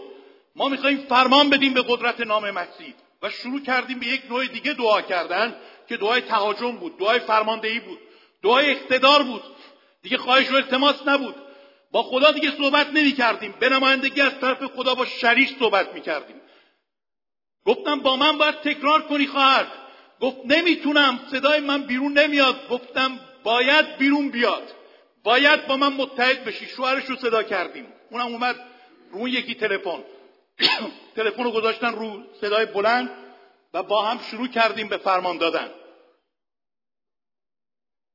ما می‌خوایم فرمان بدیم به قدرت نام مسیح. و شروع کردیم به یک نوع دیگه دعا کردن که دعای تهاجم بود دعای فرماندهی بود دعای اقتدار بود. دیگه خواهش و التماس نبود. با خدا دیگه صحبت نمی کردیم به نمایندگی از طرف خدا با شریش صحبت می کردیم گفتم با من باید تکرار کنی خواهر گفت نمی‌تونم. صدای من بیرون نمیاد. گفتم باید بیرون بیاد. باید با من متحد بشی. شوهرش رو صدا کردیم. اونم اومد رو اون یکی تلفن. *coughs* تلفن رو گذاشتن رو صدای بلند و با هم شروع کردیم به فرمان دادن.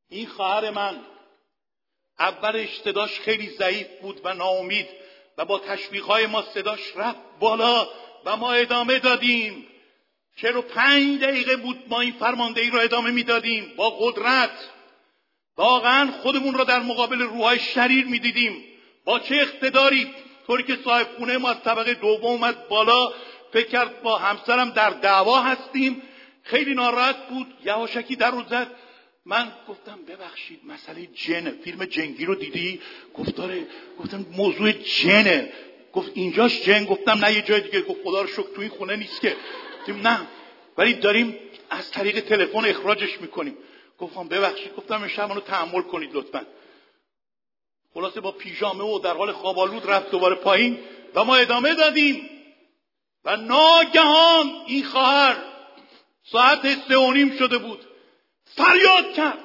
این خواهر من اولش صداش خیلی ضعیف بود و ناامید و با تشویقهای ما صداش رفت بالا و ما ادامه دادیم. چرا پنج دقیقه بود ما این فرماندهی رو ادامه می‌دادیم با قدرت. واقعا خودمون را در مقابل روحای شریر می‌دیدیم. با چه اقتداری؟ طوری که صاحب خونه ما از طبقه دوم اومد بالا. فکر کرد با همسرم در دعوا هستیم. خیلی ناراحت بود. یواشکی در رو زد من گفتم ببخشید مسئله جنه فیلم جنگی رو دیدی؟ گفتاره گفتم موضوع جنه. گفت اینجاش جن؟ گفتم نه یه جای دیگه. گفت خدا رو شکر تو این خونه نیست که. نه. ولی داریم از طریق تلفن اخراجش می‌کنیم. گفتم ببخشید گفتم شب رو تحمل کنید لطفا. خلاصه با پیژامه و در حال خوابالود رفت دوباره پایین و ما ادامه دادیم. و ناگهان این خواهر ساعت سه و نیم شده بود. فریاد کرد.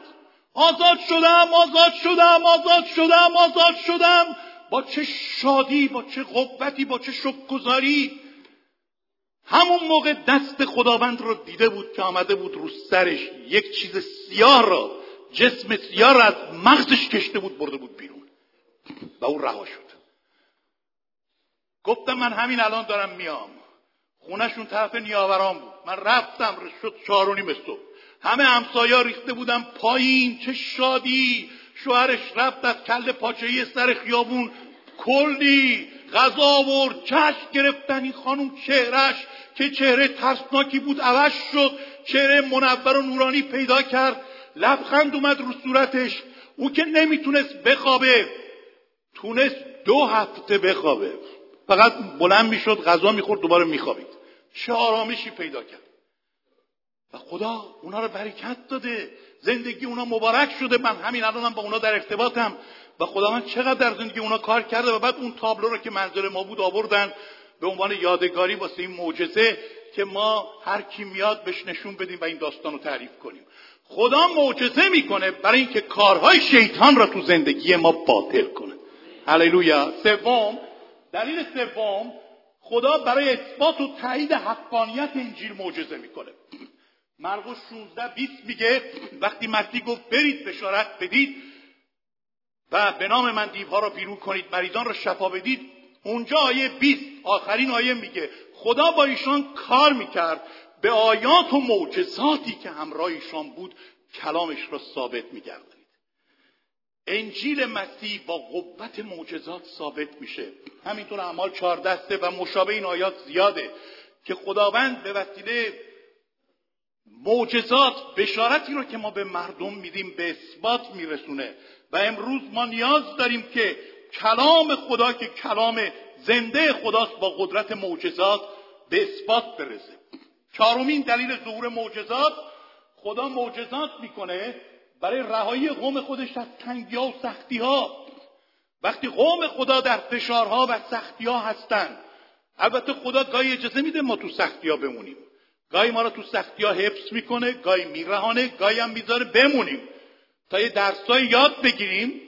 آزاد شدم آزاد شدم آزاد شدم آزاد شدم. با چه شادی با چه قوتی با چه شکرگزاری. همون موقع دست خداوند رو دیده بود که آمده بود رو سرش یک چیز سیاه را جسم سیاه را از مغزش کشته بود برده بود بیرون. و او رها شد. گفتم من همین الان دارم میام. خونشون طرف نیاوران بود. من رفتم شد نیم صبح. همه همسایا ریخته بودم پایین. چه شادی. شوهرش رفت از کل پاچه سر خیابون. کلی غذا آورد. چشم گرفتن این خانم چهرش که چهره ترسناکی بود. عوض شد. چهره منور و نورانی پیدا کرد. لبخند اومد رو صورتش. او که نمی‌تونست بخوابه. تونست دو هفته بخوابه. فقط بلند می‌شد غذا می‌خورد دوباره میخوابید. چه آرامشی پیدا کرد. خدا اونا رو برکت داده. زندگی اونا مبارک شده. من همین الانم با اونا در ارتباطم. و خدا من چقدر در زندگی اونا کار کرده و بعد اون تابلو رو که منظر ما بود آوردن به عنوان یادگاری واسه این معجزه که ما هر کی میاد بهش نشون بدیم و این داستان رو تعریف کنیم. خدا معجزه می‌کنه برای اینکه کارهای شیطان را تو زندگی ما باطل کنه. هللویا. سوم دلیل سوم خدا برای اثبات و تایید حقانیت انجیل معجزه می‌کنه. مرقس 16 20 میگه وقتی مسیح گفت برید بشارت بدید و به نام من دیوها را بیرون کنید مریضان را شفا بدید اونجا آیه 20 آخرین آیه میگه خدا با ایشان کار می‌کرد به آیات و معجزاتی که همراه ایشان بود کلامش را ثابت میگردانید. انجیل مسیح با قوت معجزات ثابت میشه. همینطور اعمال چهار دسته و مشابه این آیات زیاده که خداوند به وسیله معجزات بشارتی رو که ما به مردم میدیم به اثبات میرسونه. و امروز ما نیاز داریم که کلام خدا که کلام زنده خداست با قدرت معجزات به اثبات برسه. چهارمین دلیل ظهور معجزات خدا معجزات می‌کنه برای رهایی قوم خودش از تنگی ها و سختی ها وقتی قوم خدا در فشارها و سختی ها هستن البته خدا گاهی اجازه میده ما تو سختی ها بمونیم. گاهی ما رو تو سختی ها حفظ می‌کنه گاهی میرهانه گاهی هم می‌ذاره بمونیم. تا یه درسای یاد بگیریم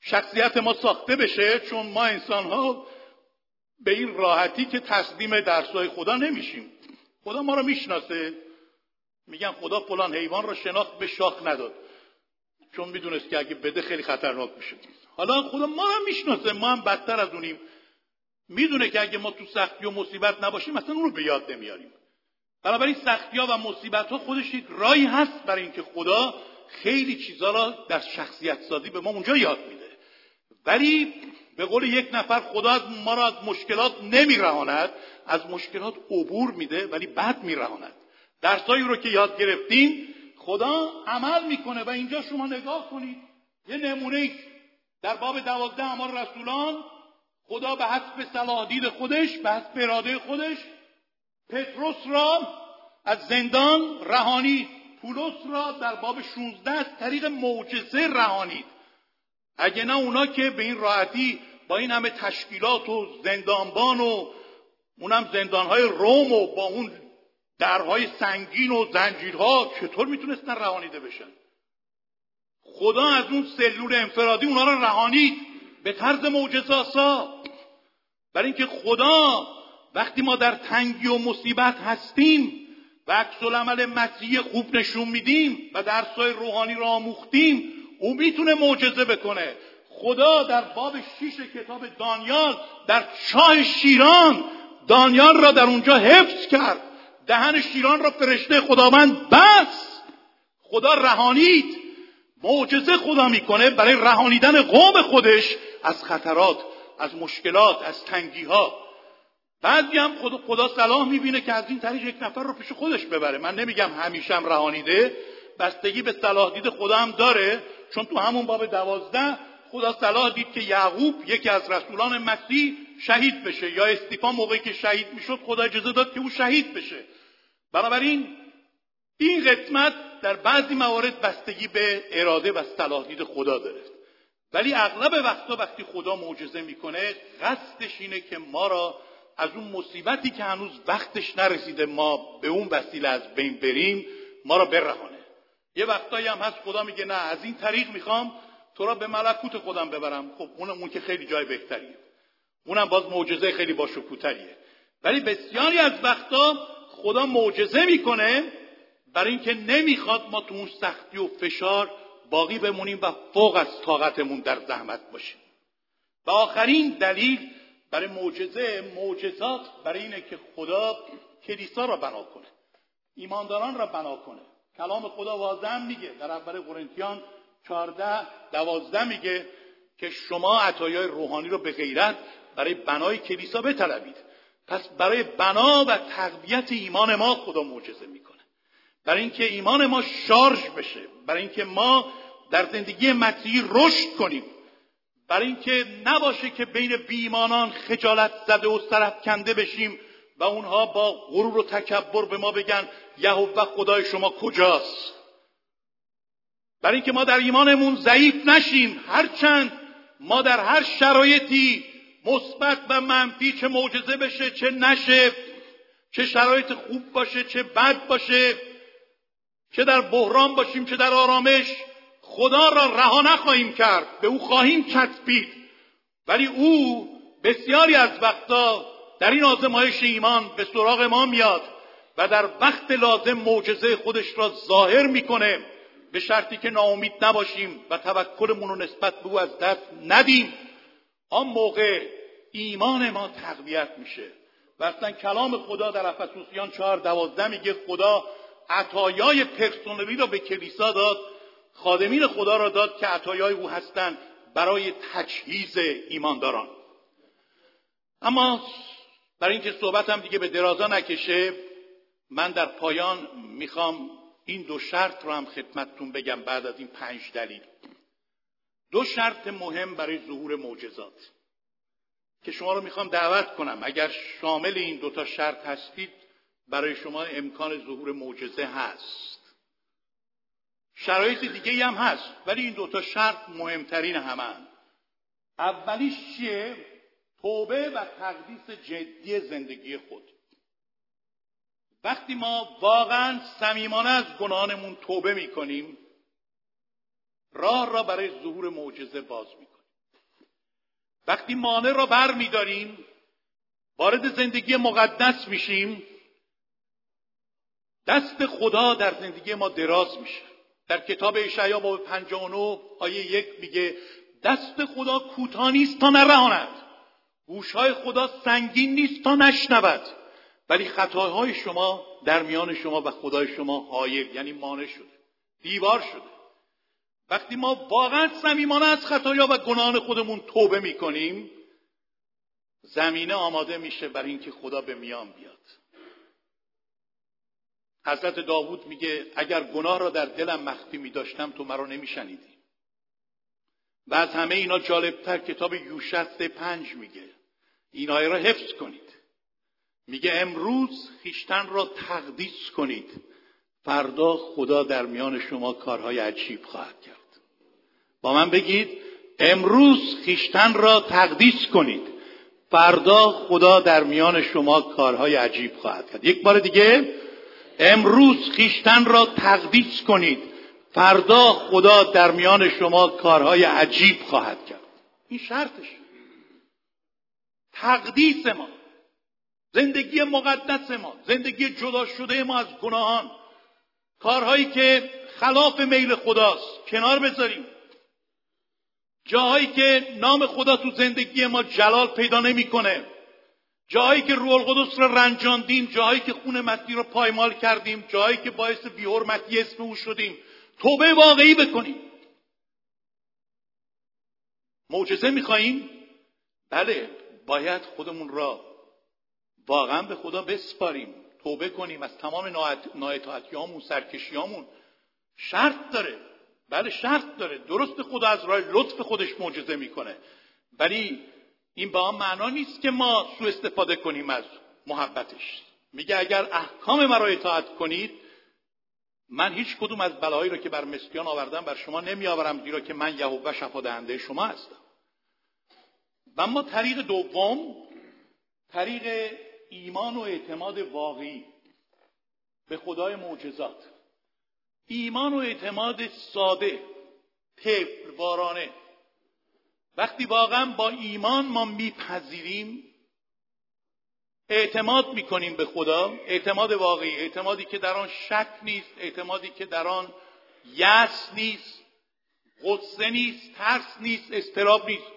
شخصیت ما ساخته بشه چون ما انسان ها به این راحتی که تسلیم درسای خدا نمیشیم. خدا ما رو می‌شناسه. میگن خدا فلان حیوان رو شناخت به شاخ نداد. چون می‌دونست که اگه بده خیلی خطرناک میشه. حالا خدا ما هم می‌شناسه ما هم بدتر از اونیم. می‌دونه که اگه ما تو سختی و مصیبت نباشیم اصلا اون رو به یاد نمیاریم. بنابراین سختی ها و مصیبت ها خودش یک راهی هست برای اینکه خدا خیلی چیزا را در شخصیت سازی به ما اونجا یاد میده. ولی به قول یک نفر خدا از ما را از مشکلات نمیرهاند از مشکلات عبور میده ولی بعد میرهاند. درسایی رو که یاد گرفتیم خدا عمل می‌کنه و اینجا شما نگاه کنید یه نمونه در باب دوازده امار رسولان خدا به حسب صلاح دید خودش به حسب اراده خودش پتروس را از زندان رهانید. پولس را در باب 16 از طریق معجزه رهانید. اگه نه اونا که به این راحتی با این همه تشکیلات و زندانبان و اونم زندانهای روم و با اون درهای سنگین و زنجیرها چطور می‌تونستن رهانیده بشن؟ خدا از اون سلول انفرادی اونا رو رهانید. به طرز معجزاسا برای اینکه خدا وقتی ما در تنگی و مصیبت هستیم و عکس العمل مسیح خوب نشون میدیم و درسای روحانی را آموختیم او می‌تونه معجزه بکنه. خدا در باب شیش کتاب دانیال در چاه شیران دانیال را در اونجا حفظ کرد. دهن شیران را فرشته خداوند بس خدا رهانید. معجزه خدا می‌کنه برای رهانیدن قوم خودش از خطرات از مشکلات از تنگی ها بعضی هم خدا, خدا صلاح می‌بینه که از این طریق یک نفر رو پیش خودش ببره. من نمیگم همیشه هم رهانیده بستگی به صلاح دید خدا هم داره. چون تو همون باب دوازده خدا صلاح دید که یعقوب یکی از رسولان مسیح شهید بشه. یا استیفان موقعی که شهید می‌شد خدا اجازه داد که او شهید بشه. بنابراین این قسمت در بعضی موارد بستگی به اراده و صلاح دید خدا داره. ولی اغلب وقتا وقتی خدا معجزه می‌کنه قصدش اینه که ما را از اون مصیبتی که هنوز وقتش نرسیده ما به اون وسیله از بین بریم ما را برهانه. یه وقتایی هم هست خدا میگه نه از این طریق می‌خوام تو را به ملکوت خودم ببرم. خب اونم اون که خیلی جای بهتریه. اونم باز معجزه خیلی با ولی بسیاری از وقتا خدا معجزه می‌کنه برای اینکه نمی‌خواد ما تو اون سختی و فشار باقی بمونیم و فوق از طاقتمون در زحمت باشیم. و آخرین دلیل برای معجزه معجزات برای اینه که خدا کلیسا را بنا کنه. ایمانداران را بنا کنه. کلام خدا واضح میگه. در اول قرنتیان 14 دوازده میگه که شما عطایای روحانی رو به غیرت برای بنای کلیسا بطلبید. پس برای بنا و تقویت ایمان ما خدا معجزه می‌کنه. برای اینکه ایمان ما شارژ بشه. برای اینکه ما در زندگی مسیحی رشد کنیم. برای اینکه نباشه که بین بیمانان خجالت زده و سرف کنده بشیم و اونها با غرور و تکبر به ما بگن یهوه خدای شما کجاست؟ برای اینکه ما در ایمانمون ضعیف نشیم هرچند ما در هر شرایطی مثبت و منفی چه معجزه بشه چه نشه چه شرایط خوب باشه چه بد باشه چه در بحران باشیم چه در آرامش خدا را رها نخواهیم کرد. به او خواهیم چسبید. ولی او بسیاری از وقتا در این آزمایش ایمان به سراغ ما میاد و در وقت لازم معجزه خودش را ظاهر می‌کنه. به شرطی که ناامید نباشیم و توکلمون رو نسبت به او از دست ندیم. آن موقع ایمان ما تقویت میشه. و اصلا کلام خدا در افسوسیان چهار دوازده میگه خدا عطایای پرسونلی را به کلیسا داد خادمین خدا را داد که عطایای او هستند برای تجهیز ایمانداران. اما برای اینکه صحبتم دیگه به درازا نکشه من در پایان می‌خوام این دو شرط رو هم خدمتتون بگم بعد از این پنج دلیل. دو شرط مهم برای ظهور معجزات که شما رو می‌خوام دعوت کنم. اگر شامل این دوتا شرط هستید برای شما امکان ظهور معجزه هست. شرایط دیگه هم هست ولی این دوتا شرط مهمترین همه اولیش چیه؟ توبه و تقدیس جدی زندگی خود. وقتی ما واقعا صمیمانه از گناهانمون توبه می‌کنیم راه را برای ظهور معجزه باز می‌کنیم. وقتی مانع را بر میداریم وارد زندگی مقدس میشیم دست خدا در زندگی ما دراز میشه. در کتاب اشعیا باب 59 آیه یک میگه دست خدا کوتاه نیست تا نرهاند. گوشهای خدا سنگین نیست تا نشنود. ولی خطاهای شما در میان شما و خدای شما حایل یعنی مانع شده دیوار شده. وقتی ما واقعا صمیمانه از خطایا و گناهان خودمون توبه می‌کنیم زمینه آماده میشه برای اینکه خدا به میان بیاد. حضرت داوود میگه اگر گناه را در دلم مخفی میداشتم تو مرا نمیشنیدی. و از همه اینا جالبتر کتاب یوشع سه پنج میگه. این آیه را حفظ کنید. میگه امروز خیشتن را تقدیس کنید. فردا خدا در میان شما کارهای عجیب خواهد کرد. با من بگید امروز خیشتن را تقدیس کنید. فردا خدا در میان شما کارهای عجیب خواهد کرد. یک بار دیگه امروز خیشتن را تقدیس کنید. فردا خدا در میان شما کارهای عجیب خواهد کرد. این شرطش. تقدیس ما. زندگی مقدس ما. زندگی جدا شده ما از گناهان. کارهایی که خلاف میل خداست. کنار بذاریم. جاهایی که نام خدا تو زندگی ما جلال پیدا نمی‌کنه. جاهایی که روح القدس رو رنجاندیم جاهایی که خون مسیح رو پایمال کردیم جاهایی که باعث بیحرمتی اسم او شدیم توبه واقعی بکنیم. معجزه میخواییم بله باید خودمون را واقعا به خدا بسپاریم توبه کنیم از تمام نااطاعتیامون سرکشیامون شرط داره. بله شرط داره. درست خدا از راه لطف خودش معجزه می‌کنه. ولی این با معنا نیست که ما سوء استفاده کنیم از محبتش. میگه اگر احکام مرا اطاعت کنید من هیچ کدوم از بلایی رو که بر مسکیان آوردم بر شما نمی آورم زیرا که من یهوه شفا دهنده شما هستم. و اما طریق دوم طریق ایمان و اعتماد واقعی به خدای معجزات. ایمان و اعتماد ساده طفل وارانه وقتی واقعا با ایمان ما میپذیریم اعتماد می‌کنیم به خدا اعتماد واقعی اعتمادی که در آن شک نیست اعتمادی که در آن یس نیست غصه نیست ترس نیست استراب نیست.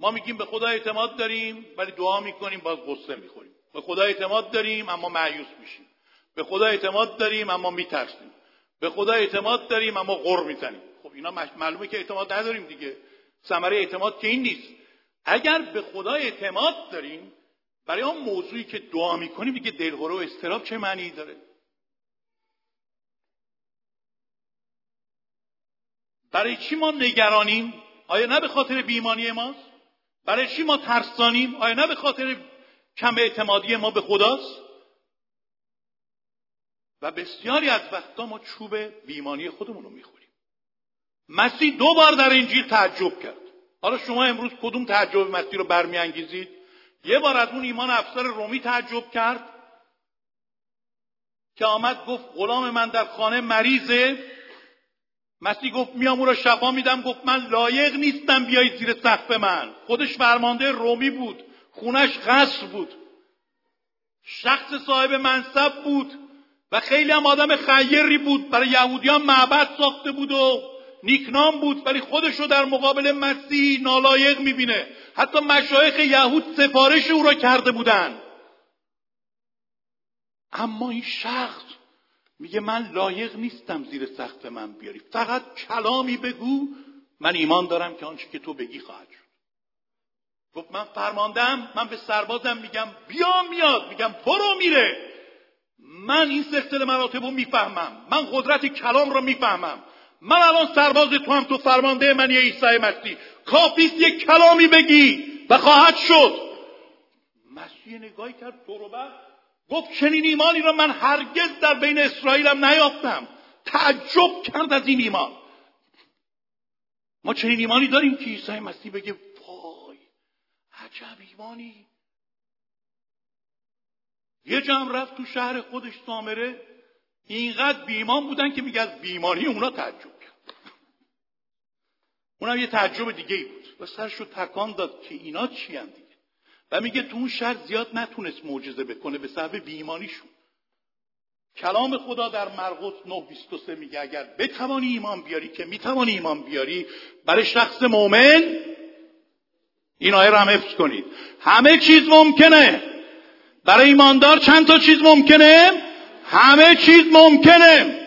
ما میگیم به خدا اعتماد داریم ولی دعا می‌کنیم باز غصه می‌خوریم. به خدا اعتماد داریم اما معیوس میشیم. به خدا اعتماد داریم اما میترسیم. به خدا اعتماد داریم اما غر می‌زنیم. خب اینا معلومه که اعتماد نداریم دیگه. ثمره اعتماد که این نیست. اگر به خدا اعتماد داریم برای آن موضوعی که دعا می‌کنیم دیگه دلهوره و استراب چه معنی داره؟ برای چی ما نگرانیم؟ آیا نه به خاطر بیمانی ماست؟ برای چی ما ترسانیم؟ آیا نه به خاطر کم اعتمادی ما به خداست؟ و بسیاری از وقتا ما چوب بیمانی خودمون رو می‌خوریم. مسیح دو بار در انجیل تعجب کرد. حالا شما امروز کدوم تعجب مسیح رو برمیانگیزید؟ یه بار از اون ایمان افسر رومی تعجب کرد. که آمد گفت غلام من در خانه مریضه. مسیح گفت میام او را شفا میدم. گفت من لایق نیستم بیای زیر سقف من. خودش فرمانده رومی بود. خونش قصر بود. شخص صاحب منصب بود و خیلی هم آدم خیری بود. برای یهودیان معبد ساخته بود و نیکنام بود ولی خودش رو در مقابل مسیح نالایق می‌بینه. حتی مشایخ یهود سفارش او را کرده بودن. اما این شخص میگه من لایق نیستم زیر سقف من بیاری. فقط کلامی بگو من ایمان دارم که آنچه که تو بگی خواهد شد. گفت من فرماندم من به سربازم میگم بیا میاد. میگم برو میره. من این سلسله مراتب رو می‌فهمم. من قدرت کلام رو می‌فهمم. من الان سرباز تو هم تو فرمانده من یه عیسی مسیح. کافیست یک کلامی بگی و خواهد شد. مسیح نگاهی کرد دور گفت چنین ایمانی را من هرگز در بین اسرائیلم نیافتم. تعجب کرد از این ایمان. ما چنین ایمانی داریم که عیسی مسیح بگه وای عجب ایمانی. یه جمع رفت تو شهر خودش سامره. اینقدر بیمان بودن که میگه از بیماری اونا تعجب کرد. اونم یه تعجب دیگه ای بود. و سرشو تکان داد که اینا چی هم دیگه. و میگه تو اون شهر زیاد نتونست معجزه بکنه به سبب بیمانیشون کلام خدا در مرقس 9:23 میگه اگر بتوانی ایمان بیاری که می‌توانی ایمان بیاری برای شخص مؤمن این آیه رو هم حفظ کنید. همه چیز ممکنه. برای ایماندار چند تا چیز ممکنه؟ همه چیز ممکنه.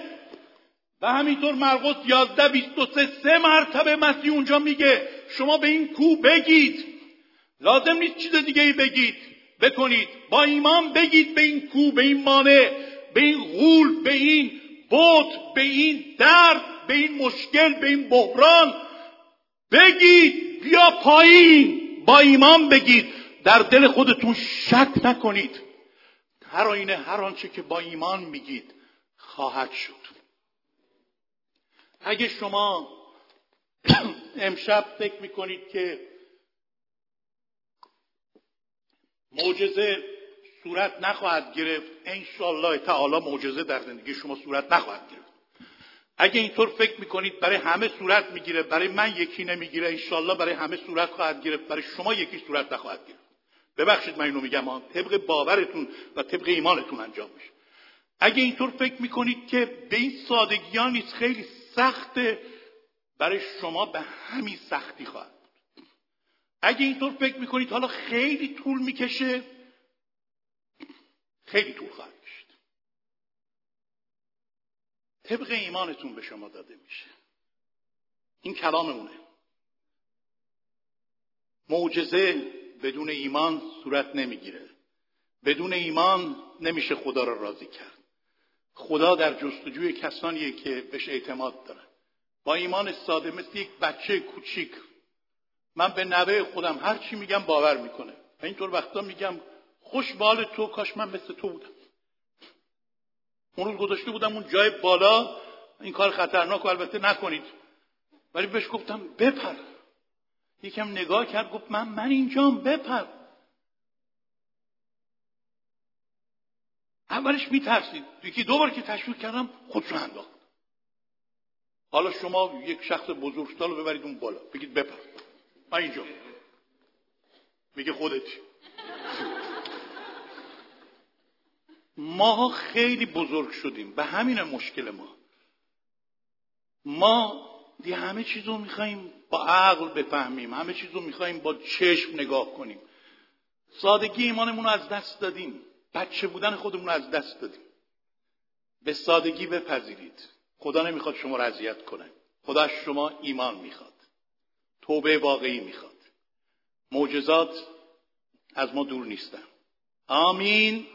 و همینطور مرقس 11 23 سه مرتبه مسیح اونجا میگه شما به این کو بگید. لازم نیست چیز دیگه ای بگید. بکنید. با ایمان بگید به این کو به این مانع به این غول به این بوت به این درد به این مشکل به این بحران. بگید. بیا پایین. با ایمان بگید. در دل خودتون شک نکنید. هر آینه هر آنچه که با ایمان میگید خواهد شد. اگه شما *clears throat* امشب فکر می‌کنید که معجزه صورت نخواهد گرفت انشالله تعالی معجزه در زندگی شما صورت نخواهد گرفت. اگه اینطور فکر می‌کنید برای همه صورت می‌گیره برای من یکی نمی‌گیره انشالله برای همه صورت خواهد گرفت برای شما یکی صورت نخواهد گرفت. ببخشید من اینو میگم طبق باورتون و طبق ایمانتون انجام میشه. اگه اینطور فکر می‌کنید که به این سادگی ها نیست خیلی سخته برای شما به همین سختی خواهد بود. اگه اینطور فکر می‌کنید حالا خیلی طول می‌کشه خیلی طول خواهد کشید. طبق ایمانتون به شما داده میشه. این کلاممونه. معجزه بدون ایمان صورت نمی‌گیره. بدون ایمان نمیشه خدا را راضی کرد. خدا در جستجوی کسانیه که بهش اعتماد دارن. با ایمان ساده مثل یک بچه کوچیک. من به نوه خودم هر چی میگم باور می‌کنه. و اینطور وقتا میگم خوش بال تو کاش من مثل تو بودم. اون روز گذاشته بودم اون جای بالا. این کار خطرناک و البته نکنید. ولی بهش گفتم بپر. یکم نگاه کرد گفت من من اینجام بپر اولش میترسید. یکی دو بار که تشویق کردم خودشو انداخت. حالا شما یک شخص بزرگسال رو ببرید اون بالا. بگید بپر. من اینجا میگه خودتی ما خیلی بزرگ شدیم. به همین مشکل ما. ما دی همه چیز رو میخواییم با عقل بفهمیم. همه چیز رو میخواییم با چشم نگاه کنیم. سادگی ایمانمون رو از دست دادیم. بچه بودن خودمون رو از دست دادیم. به سادگی بپذیرید. خدا نمی‌خواد شما رو اذیت کنه. خدا شما ایمان می‌خواد. توبه واقعی می‌خواد. معجزات از ما دور نیستن. آمین.